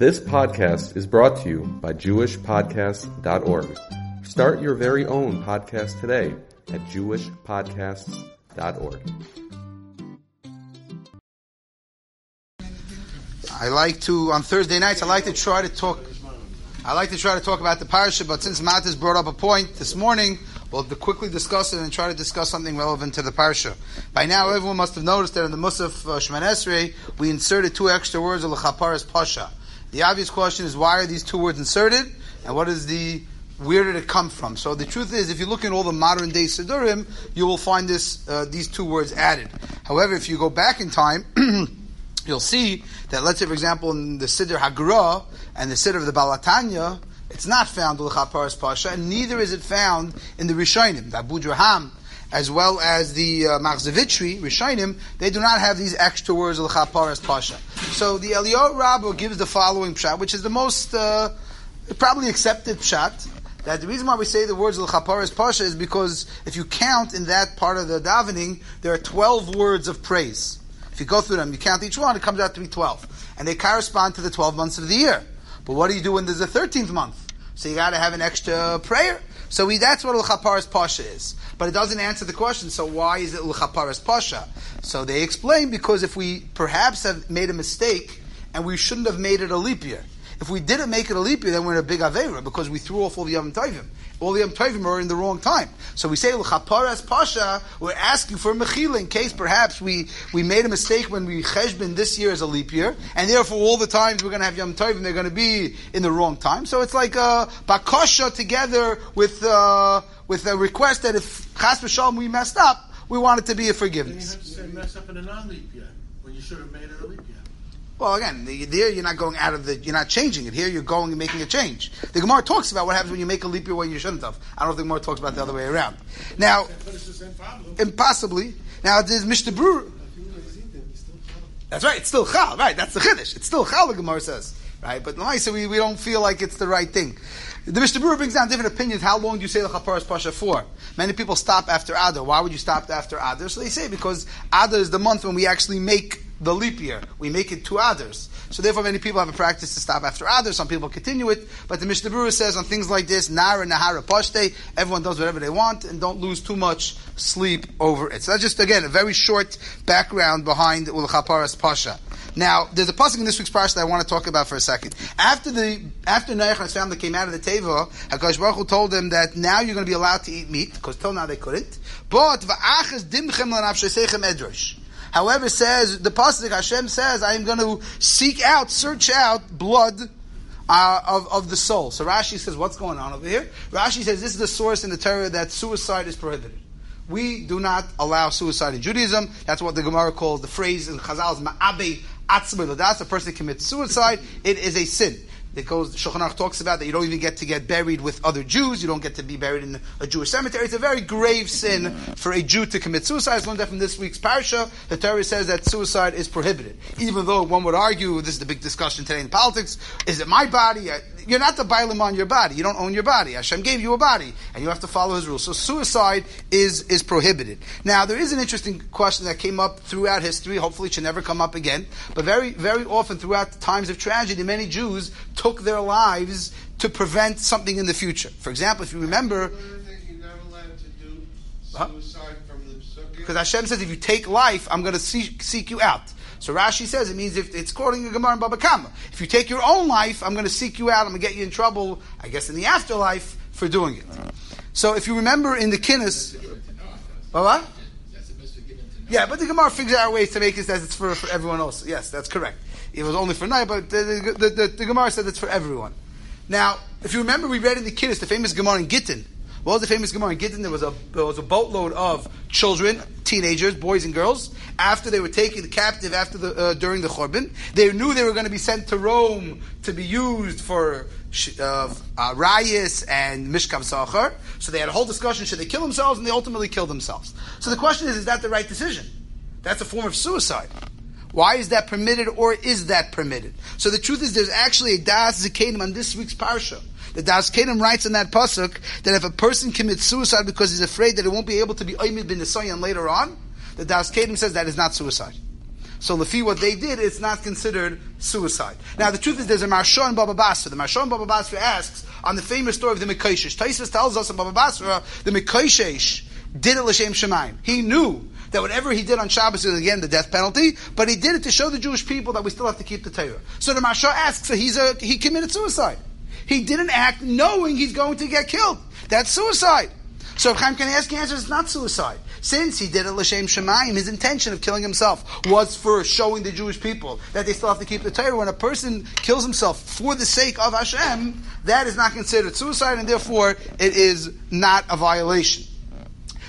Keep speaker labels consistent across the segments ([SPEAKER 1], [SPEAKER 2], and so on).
[SPEAKER 1] This podcast is brought to you by JewishPodcasts.org. Start your very own podcast today at JewishPodcasts.org.
[SPEAKER 2] I like to on Thursday nights. I like to try to talk. I like to try to talk about the parasha, but since Matt has brought up a point this morning, we'll quickly discuss it and try to discuss something relevant to the parsha. By now, everyone must have noticed that in the Musaf uh, Shemon Esrei, we inserted two extra words of L'chaparas Pasha. The obvious question is why are these two words inserted, and what is the where did it come from? So the truth is, if you look in all the modern day Siddurim, you will find this uh, these two words added. However, if you go back in time. you'll see that, let's say, for example, in the Siddur Hagra and the Siddur of the Baal HaTanya, it's not found in Pasha, and neither is it found in the Rishonim, the Abudraham, as well as the uh, Machzor Vitri, Rishonim, they do not have these extra words of Paras Pasha. So the Eliyahu Rabbah gives the following pshat, which is the most uh, probably accepted pshat, that the reason why we say the words L'chaparas Pasha is because if you count in that part of the davening, there are 12 words of praise. If you go through them, you count each one, it comes out to be 12. And they correspond to the 12 months of the year. But what do you do when there's a 13th month? So you gotta have an extra prayer. So we, that's what L'chaparas Pasha is. But it doesn't answer the question, so why is it L'chaparas Pasha? So they explain because if we perhaps have made a mistake and we shouldn't have made it a leap year. If we didn't make it a leap year, then we're in a big Avera because we threw off all the Yom Tovim. All the Yom Tovim are in the wrong time. So we say, L'chaparas Pasha, we're asking for Mechila in case perhaps we, we made a mistake when we Cheshbin this year as a leap year, and therefore all the times we're going to have Yom Tovim, they're going to be in the wrong time. So it's like a Bakasha together with, uh, with a request that if Chas V'Shalom we messed up, we want it to be a forgiveness.
[SPEAKER 3] You have to say mess up in a non-leap year when you should have made it a leap year.
[SPEAKER 2] Well, again, the- there you're not going out of the, you're not changing it. Here you're going and making a change. The Gemara talks about what happens when you make a leap year when you shouldn't have. I don't think Gemara talks about the other way around. Now, impossibly. Now there's Mishnah Berurah. That's right. It's still chal. Right. That's the chiddush. It's still chal. The Gemara says. Right. But so we, we don't feel like it's the right thing. The Mishnah Berurah brings down different opinions. How long do you say the chaparas pasha for? Many people stop after Adar. Why would you stop after Adar? So they say because Adar is the month when we actually make the leap year. We make it two others. So therefore, many people have a practice to stop after others. Some people continue it. But the Mishnah Berurah says on things like this, Nara Nahara Pashte, everyone does whatever they want and don't lose too much sleep over it. So that's just, again, a very short background behind Ulchaparas Pasha. Now, there's a pasuk in this week's parsha that I want to talk about for a second. After the after Noach family came out of the teva, Hakadosh Baruch Hu told them that now you're going to be allowed to eat meat because till now they couldn't. But va'achas dimchem lanafshesechem. However, says the pasuk Hashem says, I am going to seek out, search out blood uh, of, of the soul. So Rashi says, what's going on over here? Rashi says this is the source in the Torah that suicide is prohibited. We do not allow suicide in Judaism. That's what the Gemara calls the phrase in Chazal is ma'abe atzmei That's a person commits suicide. It is a sin. It goes, Shulchan Aruch talks about that you don't even get to get buried with other Jews. You don't get to be buried in a Jewish cemetery. It's a very grave sin for a Jew to commit suicide. As learned that from this week's parsha, the Torah says that suicide is prohibited. Even though one would argue, this is the big discussion today in politics, is it my body? Uh, you're not the bailam on your body. You don't own your body. Hashem gave you a body, and you have to follow His rules. So suicide is is prohibited. Now there is an interesting question that came up throughout history. Hopefully, it should never come up again. But very very often throughout times of tragedy, many Jews took their lives to prevent something in the future. For example, if you remember,
[SPEAKER 4] You're not allowed to do
[SPEAKER 2] Huh?
[SPEAKER 4] suicide from the sukkah.
[SPEAKER 2] because Hashem says, if you take life, I'm going to seek, seek you out. So Rashi says it means if it's quoting a Gemara in Baba Kama. If you take your own life, I'm going to seek you out. I'm going to get you in trouble, I guess, in the afterlife for doing it. So if you remember in the Kinnis, what? Yeah, but the Gemara figures out ways to make it as it's for, for everyone else. Yes, that's correct. It was only for night, but the, the, the, the Gemara said it's for everyone. Now, if you remember, we read in the Kiddush, the famous Gemara in Gittin. What was the famous Gemara in Gittin? There was a there was a boatload of children, teenagers, boys and girls. After they were taken captive after the uh, during the Churban, they knew they were going to be sent to Rome to be used for uh, uh, rayas and mishkav zachar. So they had a whole discussion: should they kill themselves? And they ultimately killed themselves. So the question is: Is that the right decision? That's a form of suicide. Why is that permitted, or is that permitted? So the truth is, there's actually a Daas Zekeinim on this week's parsha. The Daas Zekeinim writes in that pasuk that if a person commits suicide because he's afraid that he won't be able to be Oymid bin Nisayan later on, the Daas Zekeinim says that is not suicide. So Lefi, what they did, it's not considered suicide. Now, the truth is, there's a Maharsha in Baba Basra. The Maharsha in Baba Basra asks on the famous story of the Mekoshesh. Tosfos tells us in Baba Basra, the Mekoshesh did it l'shem shemaim. He knew that whatever he did on Shabbos is again the death penalty, but he did it to show the Jewish people that we still have to keep the Torah. So the Maharsha asks, so he's a, he committed suicide. He didn't act knowing he's going to get killed. That's suicide. So if Chaim Kanievsky answers, it's not suicide. Since he did it l'shem shemayim, his intention of killing himself was for showing the Jewish people that they still have to keep the Torah. When a person kills himself for the sake of Hashem, that is not considered suicide, and therefore it is not a violation.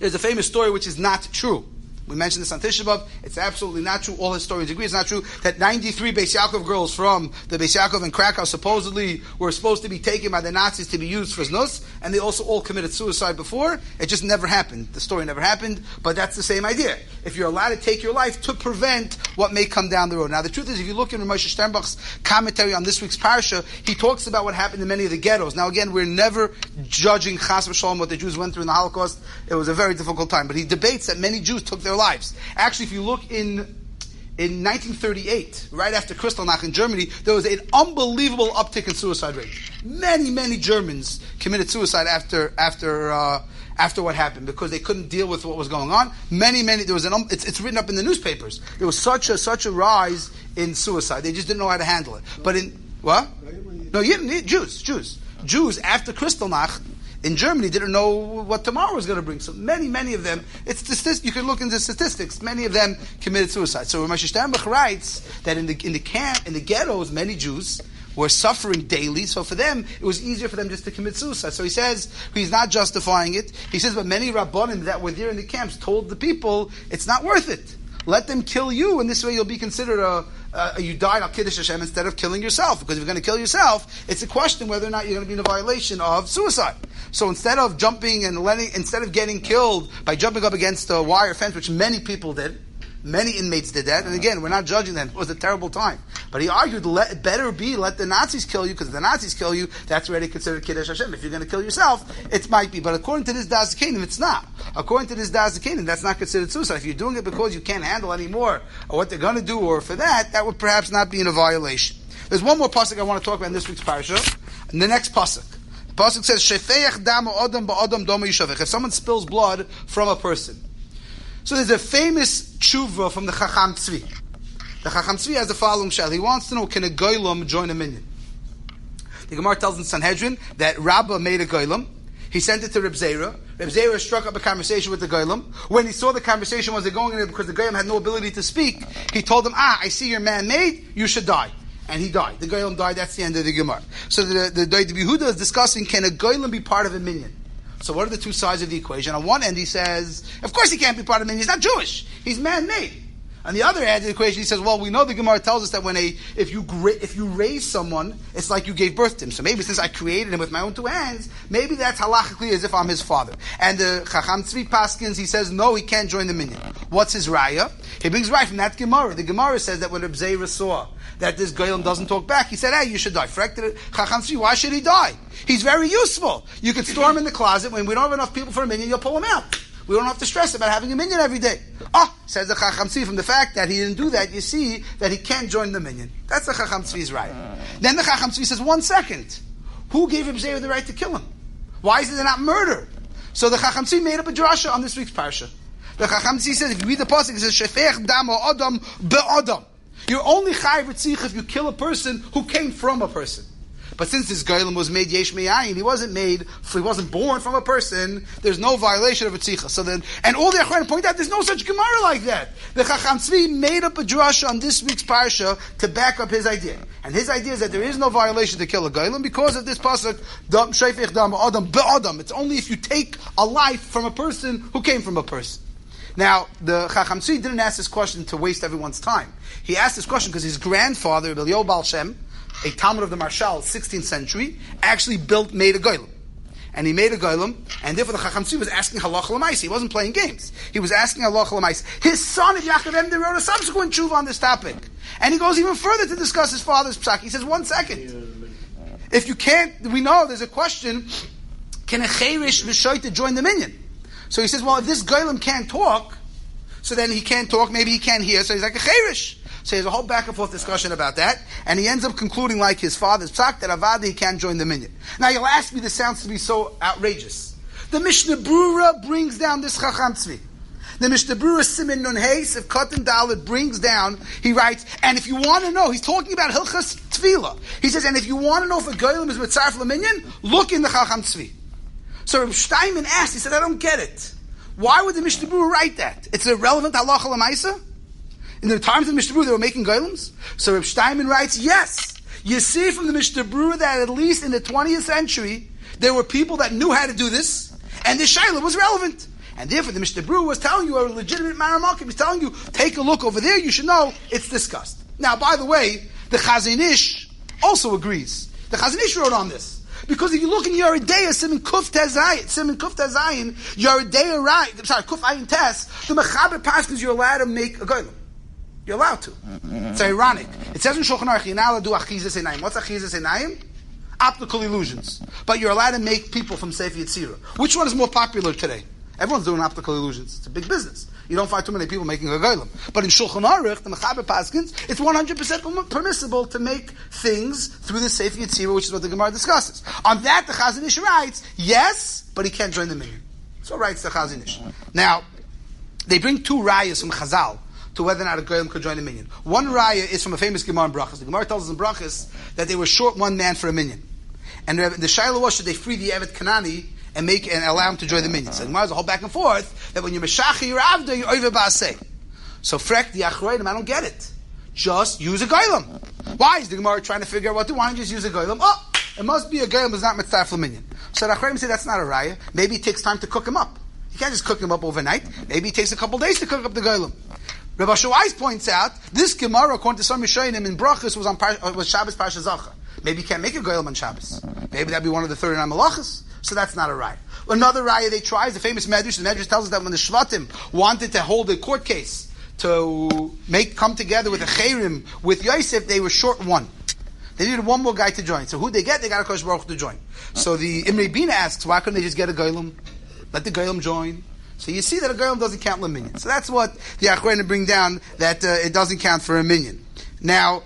[SPEAKER 2] There's a famous story which is not true. We mentioned this on Tisha B'Av. It's absolutely not true. All historians agree it's not true that 93 Beis Yaakov girls from the Beis Yaakov in Krakow supposedly were supposed to be taken by the Nazis to be used for znus, and they also all committed suicide before. It just never happened. The story never happened, but that's the same idea. If you're allowed to take your life to prevent what may come down the road. Now, the truth is, if you look in Moshe Sternbuch's commentary on this week's parsha, he talks about what happened in many of the ghettos. Now, again, we're never judging Chas v'Shalom what the Jews went through in the Holocaust. It was a very difficult time, but he debates that many Jews took their lives. Actually, if you look in in 1938, right after Kristallnacht in Germany, there was an unbelievable uptick in suicide rate. Many, many Germans committed suicide after after uh, after what happened because they couldn't deal with what was going on. Many, many. There was an. Um, it's, it's written up in the newspapers. There was such a such a rise in suicide. They just didn't know how to handle it. But in what? No, you, Jews, Jews, Jews after Kristallnacht in Germany didn't know what tomorrow was going to bring. So many, many of them, it's statistics, you can look into statistics, many of them committed suicide. So Ramesh Sternbuch writes that in the, in the camp, in the ghettos, many Jews were suffering daily, so for them, it was easier for them just to commit suicide. So he says, he's not justifying it. He says, but many Rabbanim that were there in the camps told the people, it's not worth it. Let them kill you, and this way you'll be considered a, uh, you died al kiddush Hashem instead of killing yourself. Because if you're going to kill yourself, it's a question whether or not you're going to be in a violation of suicide. So instead of jumping and letting, instead of getting killed by jumping up against a wire fence, which many people did, Many inmates did that, and again, we're not judging them. It was a terrible time. But he argued, let, better be let the Nazis kill you, because if the Nazis kill you, that's already considered Kiddush Hashem. If you're going to kill yourself, it might be. But according to this Daas Zekeinim, it's not. According to this Daas Zekeinim, that's not considered suicide. If you're doing it because you can't handle anymore, or what they're going to do, or for that, that would perhaps not be in a violation. There's one more pasuk I want to talk about in this week's parasha, and the next pasuk. The pasuk says, "Shefeich dam odam ba'odam doma yishavech." If someone spills blood from a person, so there's a famous tshuva from the Chacham Tzvi. The Chacham Tzvi has the following shell. He wants to know, can a goylem join a minyan? The Gemara tells in Sanhedrin that Rabbah made a goylem. He sent it to Reb Zera. Reb Zera struck up a conversation with the Goylem. When he saw the conversation wasn't going in because the goylem had no ability to speak, he told him, ah, I see you're man-made, you should die and he died. The Goylem died. That's the end of the Gemara. So the the, the Yehuda is discussing: Can a Goylem be part of a minyan? So what are the two sides of the equation? On one end, he says, of course he can't be part of man. He's not Jewish. He's man-made. On the other of the equation, he says, well, we know the Gemara tells us that when a if you if you raise someone, it's like you gave birth to him. So maybe since I created him with my own two hands, maybe that's halachically as if I'm his father. And the Chacham Tzvi Paskins, he says, no, he can't join the minyan. What's his raya? He brings right from that Gemara. The Gemara says that when Reb Zera saw that this Goylem doesn't talk back, he said, hey, you should die. Chacham Tzvi, why should he die? He's very useful. You could store him in the closet. When we don't have enough people for a minyan, you'll pull him out. We don't have to stress about having a minyan every day. Ah, says the Chacham Tzvi, from the fact that he didn't do that, you see that he can't join the minyan. That's the Chacham Tzvi's right. Then the Chacham Tzvi says, one second. Who gave Reb the right to kill him? Why is it not murder? So the Chacham Tzvi made up a drasha on this week's parsha. The Chacham Tzvi says, if you read the pasuk, it says, Shefech dam adam be'adam. You're only chayiv if you kill a person who came from a person. But since this Goylem was made Yesh Me'ayin, he wasn't made, he wasn't born from a person, there's no violation of a tzitcha. So then, and all the Achronim point out, there's no such Gemara like that. The Chacham Tzvi made up a drasha on this week's parsha to back up his idea. And his idea is that there is no violation to kill a Goylem because of this pasuk, Dam Dam Adam. It's only if you take a life from a person who came from a person. Now, the Chacham Tzvi didn't ask this question to waste everyone's time. He asked this question because his grandfather, Elio Baal Shem, a Talmud of the Maharshal, 16th century, actually built, made a Goylem. And he made a Goylem, and therefore the Chacham Tzvi was asking Halach Lamais. He wasn't playing games. He was asking Halach Lamais. His son, Yaakov Emden, wrote a subsequent tshuva on this topic. And he goes even further to discuss his father's psak. He says, one second. If you can't, we know there's a question, can a Cherish Vishoita join the minyan? So he says, well, if this Goylem can't talk, so then he can't talk, maybe he can't hear, so he's like a Cherish. So he has a whole back and forth discussion about that, and he ends up concluding like his father's psak that avada he can't join the minyan. Now you'll ask me, this sounds to be so outrageous. The Mishnah Brura brings down this Chacham Tzvi. The Mishnah Brura Simin Nun if Katan Dalit brings down, he writes, and if you want to know, he's talking about Hilchas Tvila. He says, and if you want to know if a Goylem is Mitzarf Laminyan, look in the Chacham Tzvi. So Reb Steinman asked, he said, I don't get it. Why would the Mishnah Brura write that? It's irrelevant halacha lemaisa? In the times of the Mishnah they were making Goylems? So Reb Steinman writes, yes. You see from the Mishnah that at least in the 20th century, there were people that knew how to do this, and this Shaila was relevant. And therefore, the Mishnah Berurah was telling you a legitimate Maramakim. He's telling you, take a look over there. You should know it's discussed. Now, by the way, the Chazon Ish also agrees. The Chazon Ish wrote on this. Because if you look in Yoreh De'ah, Simon Kuf Tezayin, Simon Kuf Tezayin, Yoreh De'ah right, sorry, Kuf Ayin Tes, the Mechaber Paskins, you're allowed to make a Goylem. You're allowed to. It's ironic. It says in Shulchan Aruch, you're not allowed to do Achizas Einayim. What's Achizas Einayim? Optical illusions. But you're allowed to make people from Sefer Yetzirah. Which one is more popular today? Everyone's doing optical illusions. It's a big business. You don't find too many people making a goylem. But in Shulchan Aruch, the Mechaber Paskins, it's 100% permissible to make things through the Sefer Yetzirah, which is what the Gemara discusses. On that, the Chazon Ish writes, yes, but he can't join the minyan. So writes the Chazon Ish. Now, they bring two rayas from Chazal to whether or not a goylem could join a minyan. One raya is from a famous Gemara in Brachas. The Gemara tells us in Brachas that they were short one man for a minyan. And the Shaila was, should they free the Evet Kanani and make and allow him to join the the Gemara is a whole back and forth that when you're Meshachi, you're Avda, you're Oiva Ba'aseh. So frek the Achronim, I don't get it. Just use a goylem. Why is the Gemara trying to figure out what to? Why don't you just use a goylem? Oh, it must be a but it's not mitzvah minyan. So the Achronim say that's not a raya. Maybe it takes time to cook him up. You can't just cook him up overnight. Maybe it takes a couple days to cook up the goylem. Rabbi Shawais points out this Gemara, according to some Rishonim in Brachas, was on was Shabbos Pasha Zacha. Maybe you can't make a goylem on Shabbos. Maybe that'd be one of the 39 malachas. So that's not a raya. Another raya they try is the famous Medrash. The Medrash tells us that when the Shvatim wanted to hold a court case to make come together with a Cherim with Yosef, they were short one. They needed one more guy to join. So who they get? They got a Kosh Baruch to join. So the Imre Bina asks, why couldn't they just get a Goylem? Let the Goylem join. So you see that a Goylem doesn't count a minyan. So that's what the Achronim bring down, that uh, it doesn't count for a minyan. Now,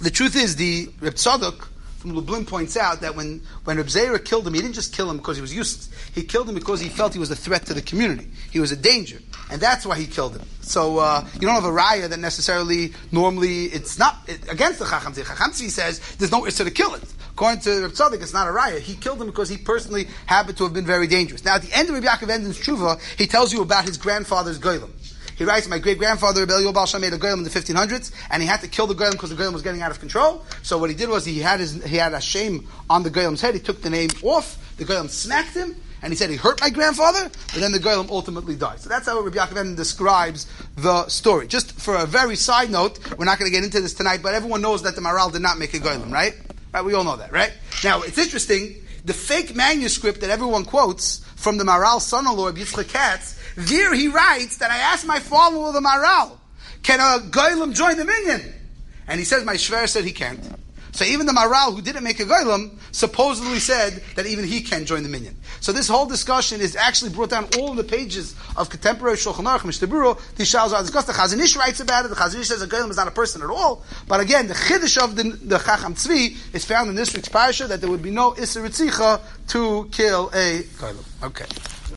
[SPEAKER 2] the truth is, the Reb Tzadok, from Lublin points out that when, when Reb Zera killed him, he didn't just kill him because he was useless. He killed him because he felt he was a threat to the community. He was a danger. And that's why he killed him. So uh, you don't have a raya that necessarily, normally, it's not it, against the Chacham Tzvi. Says there's no issue to kill it. According to Reb Tzadok, it's not a raya. He killed him because he personally happened to have been very dangerous. Now, at the end of Rabbi Yaakov Emden's tshuva, he tells you about his grandfather's goylem. He writes, my great grandfather, Rebbe Yobal Shah, made a goylem in the 1500s, and he had to kill the goylem because the goylem was getting out of control. So what he did was he had his, he had a shame on the goylem's head. He took the name off. The goylem smacked him, and he said he hurt my grandfather, but then the goylem ultimately died. So that's how Rabbi Yaakov describes the story. Just for a very side note, we're not going to get into this tonight, but everyone knows that the Maharal did not make a goylem, right? Right? We all know that, right? Now, it's interesting, the fake manuscript that everyone quotes from the Maharal son-in-law Yitzchak Katz, there he writes that I asked my father-in-law the Maharal, can a goylem join the minyan? And he says, my shver said he can't. So even the Maharal, who didn't make a goylem, supposedly said that even he can join the minyan. So this whole discussion is actually brought down all the pages of contemporary Shulchan Aruch, Mishnah Berurah. The Shals are discussed. The Chazon Ish writes about it. The Chazon Ish says a goylem is not a person at all. But again, the chiddush of the, the Chacham Tzvi is found in this week's parasha that there would be no Isser to kill a goylem. Okay.